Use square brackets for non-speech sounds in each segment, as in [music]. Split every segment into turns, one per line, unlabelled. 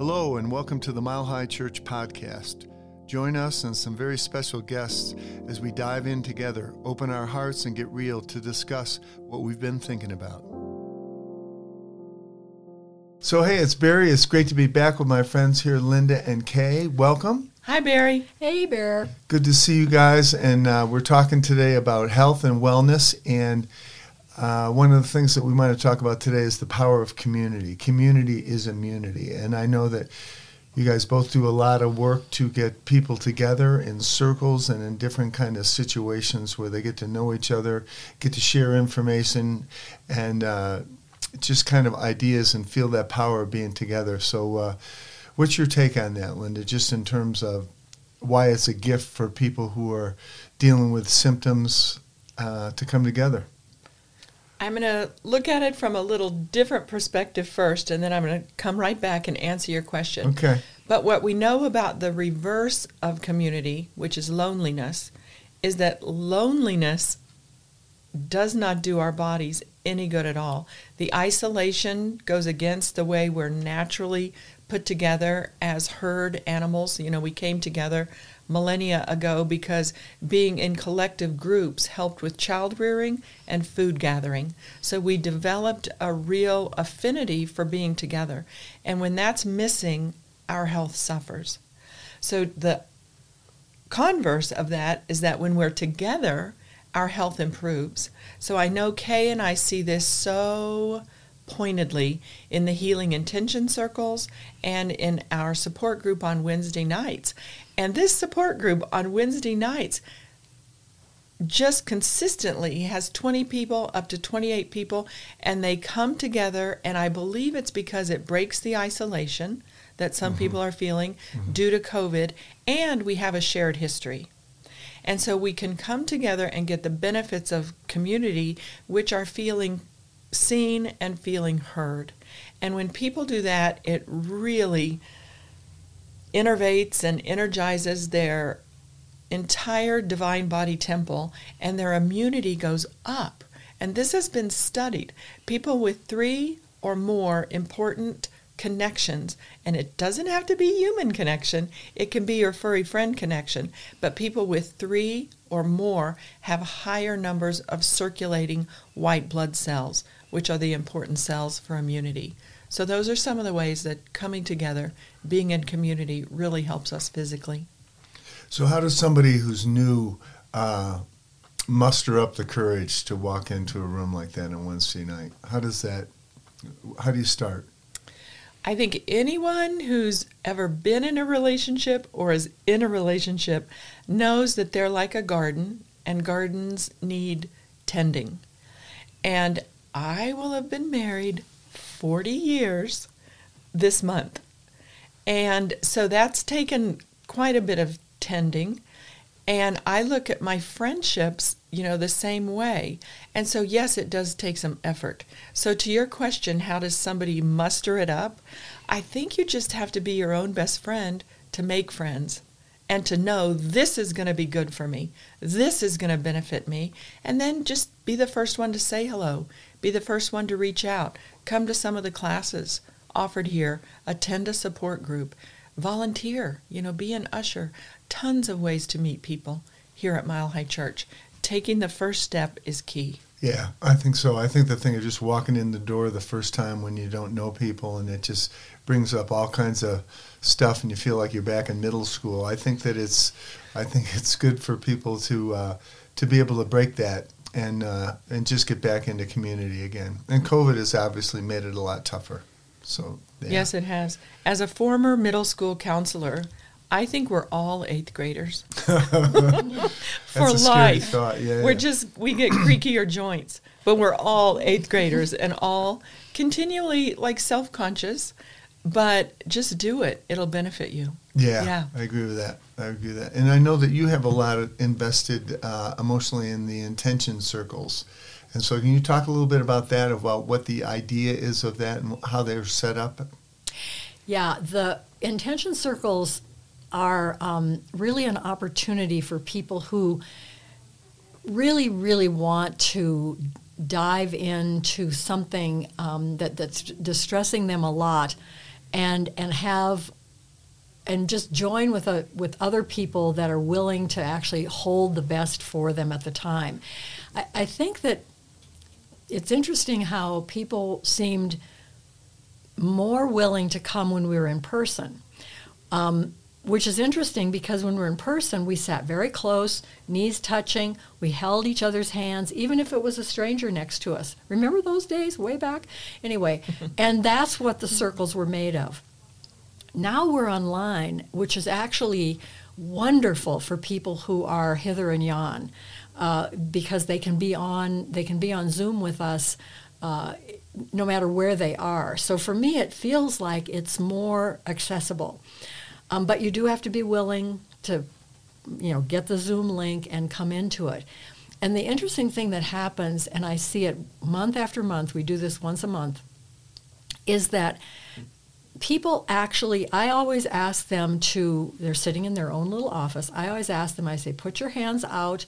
Hello, and welcome to the Mile High Church podcast. Join us and some very special guests as we dive in together, open our hearts, and get real to discuss what we've been thinking about. So, hey, it's Barry. It's great to be back with my friends here, Linda and Kay. Welcome.
Hi, Barry.
Hey, Bear.
Good to see you guys. And uh, we're talking today about health and wellness. And uh, one of the things that we might talk about today is the power of community. Community is immunity. And I know that you guys both do a lot of work to get people together in circles and in different kind of situations where they get to know each other, get to share information, and uh, just kind of ideas and feel that power of being together. So, uh, what's your take on that, Linda? Just in terms of why it's a gift for people who are dealing with symptoms uh, to come together.
I'm going to look at it from a little different perspective first, and then I'm going to come right back and answer your question.
Okay.
But what we know about the reverse of community, which is loneliness, is that loneliness does not do our bodies any good at all. The isolation goes against the way we're naturally put together as herd animals. You know, we came together millennia ago because being in collective groups helped with child rearing and food gathering. So we developed a real affinity for being together. And when that's missing, our health suffers. So the converse of that is that when we're together, our health improves. So I know Kay and I see this so pointedly in the healing intention circles and in our support group on Wednesday nights. And this support group on Wednesday nights just consistently has 20 people up to 28 people and they come together and I believe it's because it breaks the isolation that some mm-hmm. people are feeling mm-hmm. due to COVID and we have a shared history. And so we can come together and get the benefits of community which are feeling seen and feeling heard. And when people do that, it really innervates and energizes their entire divine body temple, and their immunity goes up. And this has been studied. People with three or more important connections, and it doesn't have to be human connection, it can be your furry friend connection, but people with three or more have higher numbers of circulating white blood cells, which are the important cells for immunity. So, those are some of the ways that coming together, being in community, really helps us physically.
So, how does somebody who's new uh, muster up the courage to walk into a room like that on Wednesday night? How does that? How do you start?
I think anyone who's ever been in a relationship or is in a relationship knows that they're like a garden, and gardens need tending. And I will have been married 40 years this month. And so that's taken quite a bit of tending. And I look at my friendships, you know, the same way. And so, yes, it does take some effort. So, to your question, how does somebody muster it up? I think you just have to be your own best friend to make friends and to know this is going to be good for me. This is going to benefit me. And then just be the first one to say hello. Be the first one to reach out. Come to some of the classes offered here. Attend a support group. Volunteer. You know, be an usher. Tons of ways to meet people here at Mile High Church. Taking the first step is key.
Yeah, I think so. I think the thing of just walking in the door the first time when you don't know people and it just brings up all kinds of stuff and you feel like you're back in middle school. I think that it's I think it's good for people to uh, to be able to break that and uh, and just get back into community again. And COVID has obviously made it a lot tougher. So
yeah. yes, it has. As a former middle school counselor, I think we're all eighth graders [laughs] [laughs] for life.
Yeah,
we're
yeah.
just we get creakier [clears throat] joints, but we're all eighth graders and all continually like self conscious. But just do it; it'll benefit you.
Yeah, yeah, I agree with that. I agree with that. And I know that you have a lot of invested uh, emotionally in the intention circles. And so, can you talk a little bit about that, about what the idea is of that and how they're set up?
Yeah, the intention circles are um, really an opportunity for people who really, really want to dive into something um, that, that's distressing them a lot and and have and just join with a with other people that are willing to actually hold the best for them at the time. I, I think that it's interesting how people seemed more willing to come when we were in person. Um, which is interesting because when we're in person, we sat very close, knees touching, we held each other's hands, even if it was a stranger next to us. Remember those days way back? Anyway, [laughs] and that's what the circles were made of. Now we're online, which is actually wonderful for people who are hither and yon, uh, because they can be on they can be on Zoom with us. Uh, no matter where they are. So for me, it feels like it's more accessible. Um, but you do have to be willing to, you know, get the Zoom link and come into it. And the interesting thing that happens, and I see it month after month, we do this once a month, is that people actually, I always ask them to, they're sitting in their own little office. I always ask them, I say, put your hands out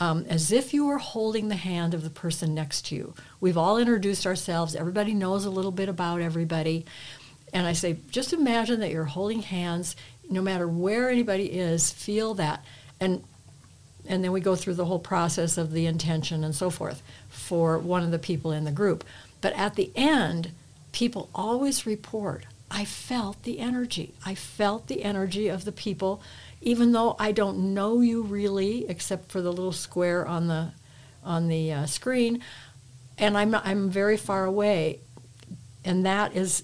um, as if you were holding the hand of the person next to you. We've all introduced ourselves, everybody knows a little bit about everybody. And I say, just imagine that you're holding hands, no matter where anybody is, feel that. And and then we go through the whole process of the intention and so forth for one of the people in the group. But at the end, people always report, I felt the energy. I felt the energy of the people, even though I don't know you really, except for the little square on the on the uh, screen, and I'm I'm very far away, and that is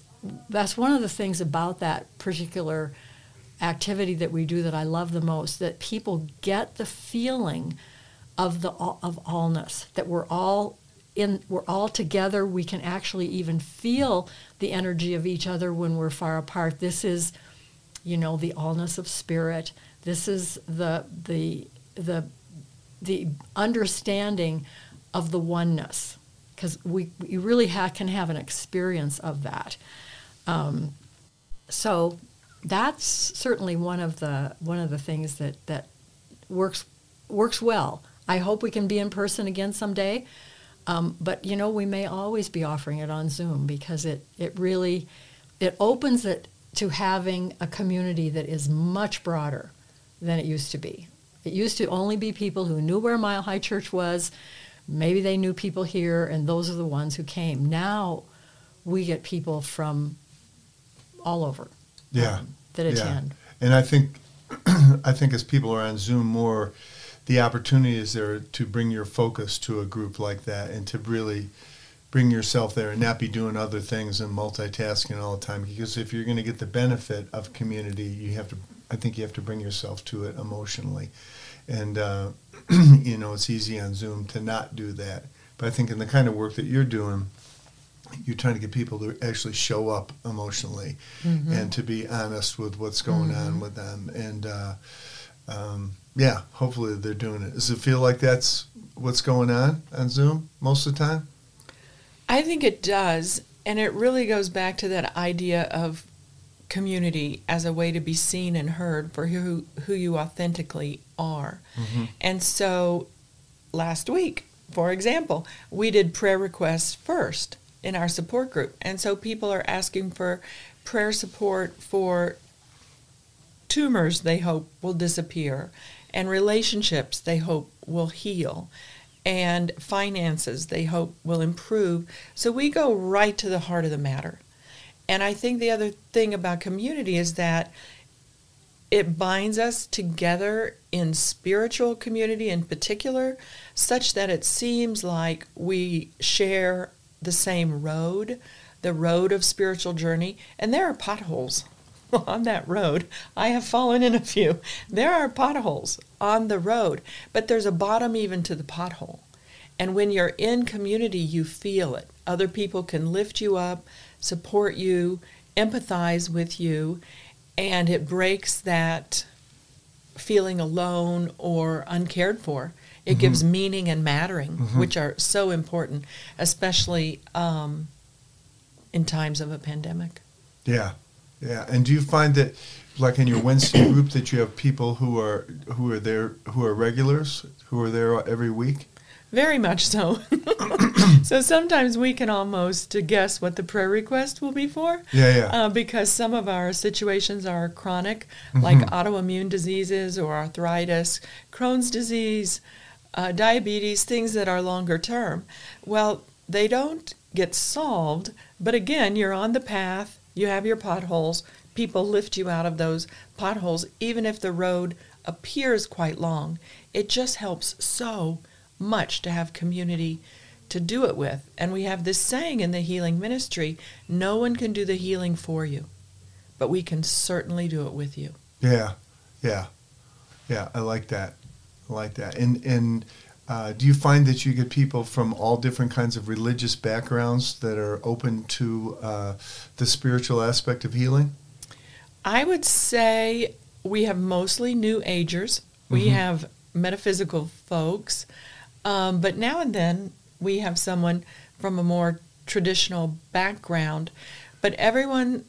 that's one of the things about that particular activity that we do that I love the most that people get the feeling of the of allness that we're all in we're all together. We can actually even feel the energy of each other when we're far apart. This is you know the allness of spirit. This is the the the the understanding of the oneness because we, we really ha- can have an experience of that um, so that's certainly one of the one of the things that that works works well. I hope we can be in person again someday. Um, but you know, we may always be offering it on Zoom because it it really it opens it to having a community that is much broader than it used to be. It used to only be people who knew where Mile High Church was. Maybe they knew people here, and those are the ones who came. Now we get people from all over.
Yeah.
Um, that attend.
Yeah. And I think [clears throat] I think as people are on Zoom more, the opportunity is there to bring your focus to a group like that and to really bring yourself there and not be doing other things and multitasking all the time because if you're going to get the benefit of community you have to i think you have to bring yourself to it emotionally and uh, [clears throat] you know it's easy on zoom to not do that but i think in the kind of work that you're doing you're trying to get people to actually show up emotionally mm-hmm. and to be honest with what's going mm-hmm. on with them and uh, um, yeah hopefully they're doing it does it feel like that's what's going on on zoom most of the time
i think it does and it really goes back to that idea of community as a way to be seen and heard for who who you authentically are mm-hmm. and so last week for example we did prayer requests first in our support group. And so people are asking for prayer support for tumors they hope will disappear, and relationships they hope will heal, and finances they hope will improve. So we go right to the heart of the matter. And I think the other thing about community is that it binds us together in spiritual community in particular, such that it seems like we share the same road, the road of spiritual journey, and there are potholes [laughs] on that road. I have fallen in a few. There are potholes on the road, but there's a bottom even to the pothole. And when you're in community, you feel it. Other people can lift you up, support you, empathize with you, and it breaks that feeling alone or uncared for. It mm-hmm. gives meaning and mattering, mm-hmm. which are so important, especially um, in times of a pandemic.
Yeah, yeah. And do you find that, like in your Wednesday [coughs] group, that you have people who are who are there who are regulars who are there every week?
Very much so. [coughs] so sometimes we can almost guess what the prayer request will be for.
Yeah, yeah.
Uh, because some of our situations are chronic, like autoimmune diseases or arthritis, Crohn's disease, uh, diabetes, things that are longer term. Well, they don't get solved, but again, you're on the path, you have your potholes, people lift you out of those potholes, even if the road appears quite long. It just helps so much to have community to do it with. And we have this saying in the healing ministry no one can do the healing for you, but we can certainly do it with you.
Yeah, yeah, yeah. I like that. I like that. And and uh, do you find that you get people from all different kinds of religious backgrounds that are open to uh, the spiritual aspect of healing?
I would say we have mostly New Agers. We
Mhm.
have metaphysical folks, um, but now and then we have someone from a more traditional background. But everyone,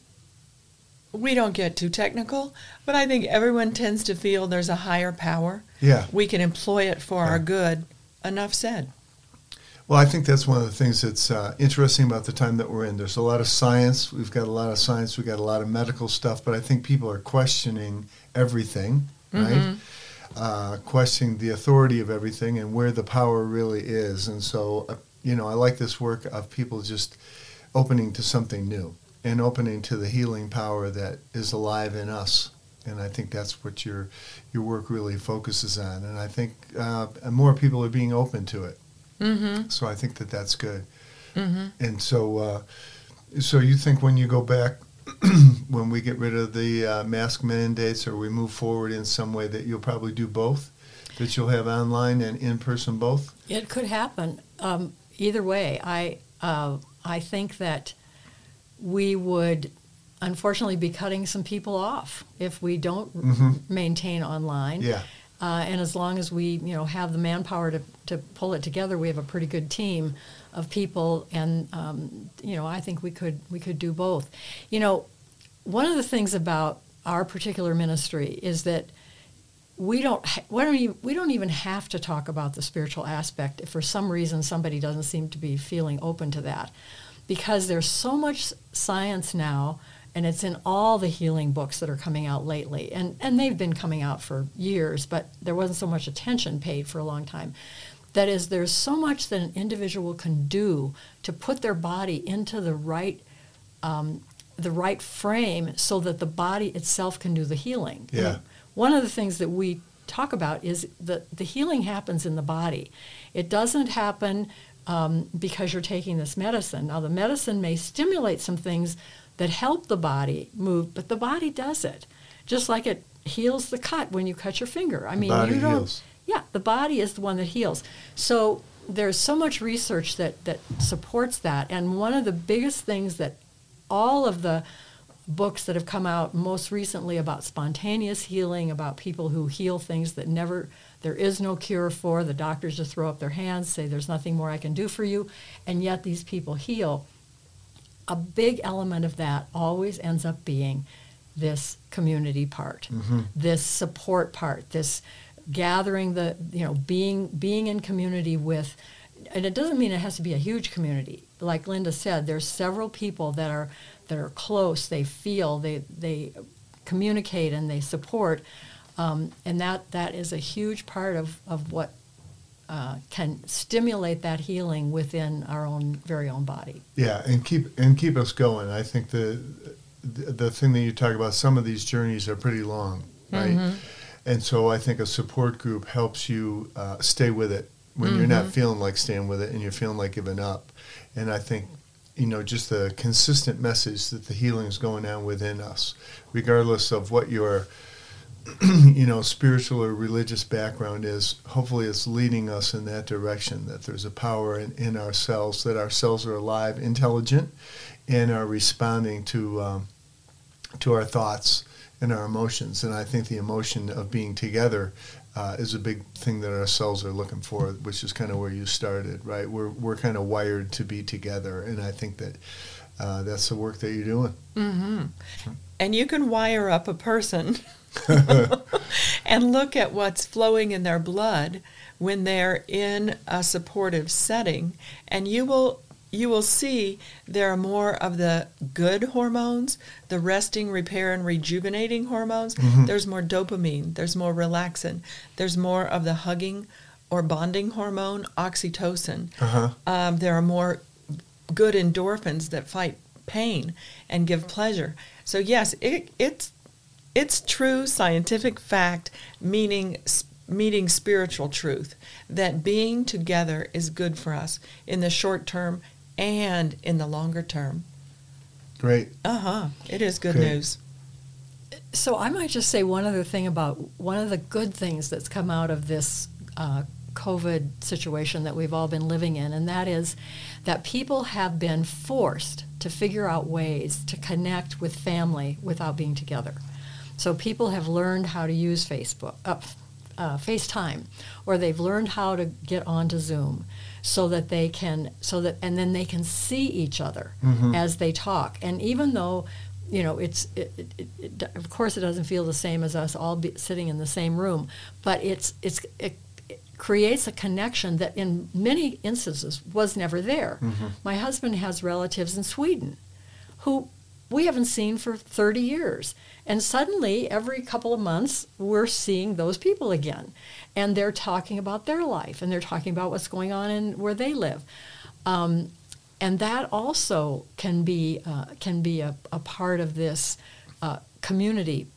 we don't get too technical, but I think everyone tends to feel there's a higher power.
Yeah.
We can employ it for our good. Enough said.
Well, I think that's one of the things that's uh, interesting about the time that we're in. There's a lot of science. We've got a lot of science. We've got a lot of medical stuff, but I think people are questioning everything, right? Uh, questioning the authority of everything and where the power really is. And so, uh, you know, I like this work of people just opening to something new and opening to the healing power that is alive in us. And I think that's what your your work really focuses on. And I think uh, more people are being open to it.
Mm-hmm.
So I think that that's good.
Mm-hmm.
And so, uh, so you think when you go back, [clears throat] when we get rid of the uh, mask mandates, or we move forward in some way, that you'll probably do both, that you'll have online and in person both.
It could happen. Um, either way, I uh, I think that we would unfortunately be cutting some people off if we don't r-
Mhm.
maintain online.
Yeah,
Uh, and as long as we, you know, have the manpower to, to pull it together, we have a pretty good team of people, and um, you know, I think we could we could do both. You know, one of the things about our particular ministry is that we don't ha- we don't even, we don't even have to talk about the spiritual aspect if for some reason somebody doesn't seem to be feeling open to that, because there's so much science now and it's in all the healing books that are coming out lately. And and they've been coming out for years but there wasn't so much attention paid for a long time. That is there's so much that an individual can do to put their body into the right um, the right frame so that the body itself can do the healing.
Yeah.
one of the things that we talk about is that the healing happens in the body. It doesn't happen um, because you're taking this medicine now the medicine may stimulate some things that help the body move, but the body does it. Just like it heals the cut when you cut your finger. I mean, you don't.
heals.
Yeah, the body is the one that heals. So there's so much research that that supports that, and one of the biggest things that all of the books that have come out most recently about spontaneous healing, about people who heal things that never there is no cure for, the doctors just throw up their hands, say there's nothing more I can do for you, and yet these people heal a big element of that always ends up being this community part, mm-hmm. this support part, this gathering the you know being being in community with and it doesn't mean it has to be a huge community. Like Linda said, there's several people that are that are close, they feel, they they communicate and they support. Um, and that, that is a huge part of, of what uh, can stimulate that healing within our own very own body.
yeah, and keep and keep us going. I think the the, the thing that you talk about, some of these journeys are pretty long, right? And so I think a support group helps you uh, stay with it when you're not feeling like staying with it and you're feeling like giving up. And I think, you know, just the consistent message that the healing is going on within us, regardless of what your, [clears throat] you know, spiritual or religious background is, hopefully it's leading us in that direction, that there's a power in, in our cells, that our cells are alive, intelligent, and are responding to, um, to our thoughts and our emotions. And I think the emotion of being together uh, is a big thing that our cells are looking for, which is kind of where you started, right? We're, we're kind of wired to be together. And I think that uh, that's the work that you're doing.
And you can wire up a person [laughs] [laughs] and look at what's flowing in their blood when they're in a supportive setting, and you will you will see there are more of the good hormones, the resting, repair, and rejuvenating hormones.
Mhm.
There's more dopamine, there's more relaxin, there's more of the hugging or bonding hormone, oxytocin.
Uh-huh.
Um, there are more good endorphins that fight pain and give pleasure. So yes, it, it's it's true scientific fact, meaning meeting spiritual truth, that being together is good for us in the short term and in the longer term.
Great.
Uh huh. It is good
Great.
news.
So I might just say one other thing about one of the good things that's come out of this uh, COVID situation that we've all been living in, and that is that people have been forced to figure out ways to connect with family without being together. So people have learned how to use Facebook, uh, uh, FaceTime, or they've learned how to get onto Zoom, so that they can, so that, and then they can see each other
Mhm.
as they talk. And even though, you know, it's, it, it, it, of course, it doesn't feel the same as us all be sitting in the same room, but it's, it's, it, it creates a connection that in many instances was never there.
Mhm.
My husband has relatives in Sweden who we haven't seen for 30 years. And suddenly, every couple of months, we're seeing those people again. And they're talking about their life and they're talking about what's going on and where they live. Um, and that also can be, uh, can be a, a part of this uh, community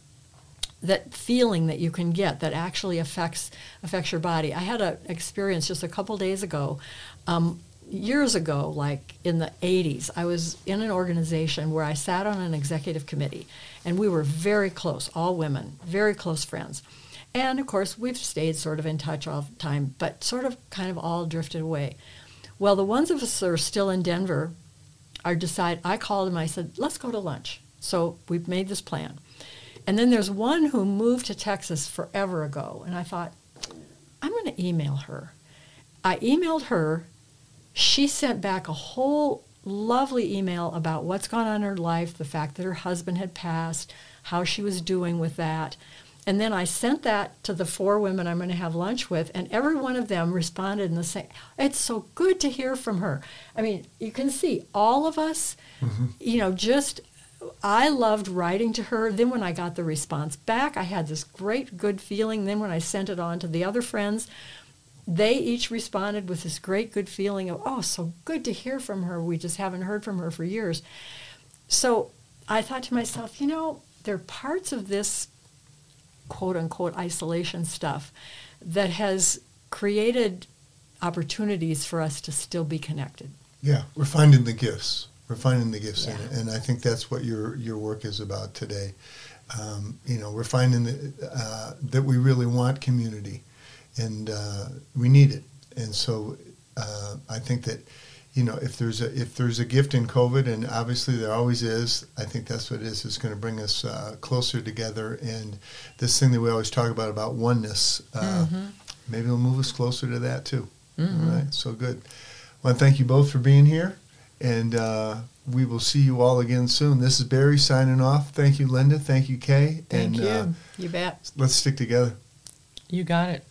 that feeling that you can get that actually affects affects your body. I had an experience just a couple days ago. Um, years ago, like in the 80s, I was in an organization where I sat on an executive committee, and we were very close, all women, very close friends. And of course, we've stayed sort of in touch all the time, but sort of kind of all drifted away. Well, the ones of us that are still in Denver are decide. I called them. I said, "Let's go to lunch." So we've made this plan. And then there's one who moved to Texas forever ago, and I thought, I'm going to email her. I emailed her. She sent back a whole lovely email about what's gone on in her life, the fact that her husband had passed, how she was doing with that. And then I sent that to the four women I'm going to have lunch with, and every one of them responded in the same. It's so good to hear from her. I mean, you can see all of us, mm-hmm. you know, just I loved writing to her. Then when I got the response back, I had this great good feeling. Then when I sent it on to the other friends, they each responded with this great good feeling of, oh, so good to hear from her. We just haven't heard from her for years. So I thought to myself, you know, there are parts of this quote unquote isolation stuff that has created opportunities for us to still be connected.
Yeah, we're finding the gifts. We're finding the gifts in it, and I think that's what your your work is about today. Um, you know, we're finding that, uh, that we really want community, and uh, we need it. And so, uh, I think that, you know, if there's a if there's a gift in COVID, and obviously there always is, I think that's what it is. It's going to bring us uh, closer together, and this thing that we always talk about about oneness, uh, maybe it'll move us closer to that too. All right, so good. Well, thank you both for being here, and uh, we will see you all again soon. This is Barry signing off. Thank you, Linda. Thank you, Kay.
Thank
and
you.
Uh,
You bet.
let's stick together.
You got it.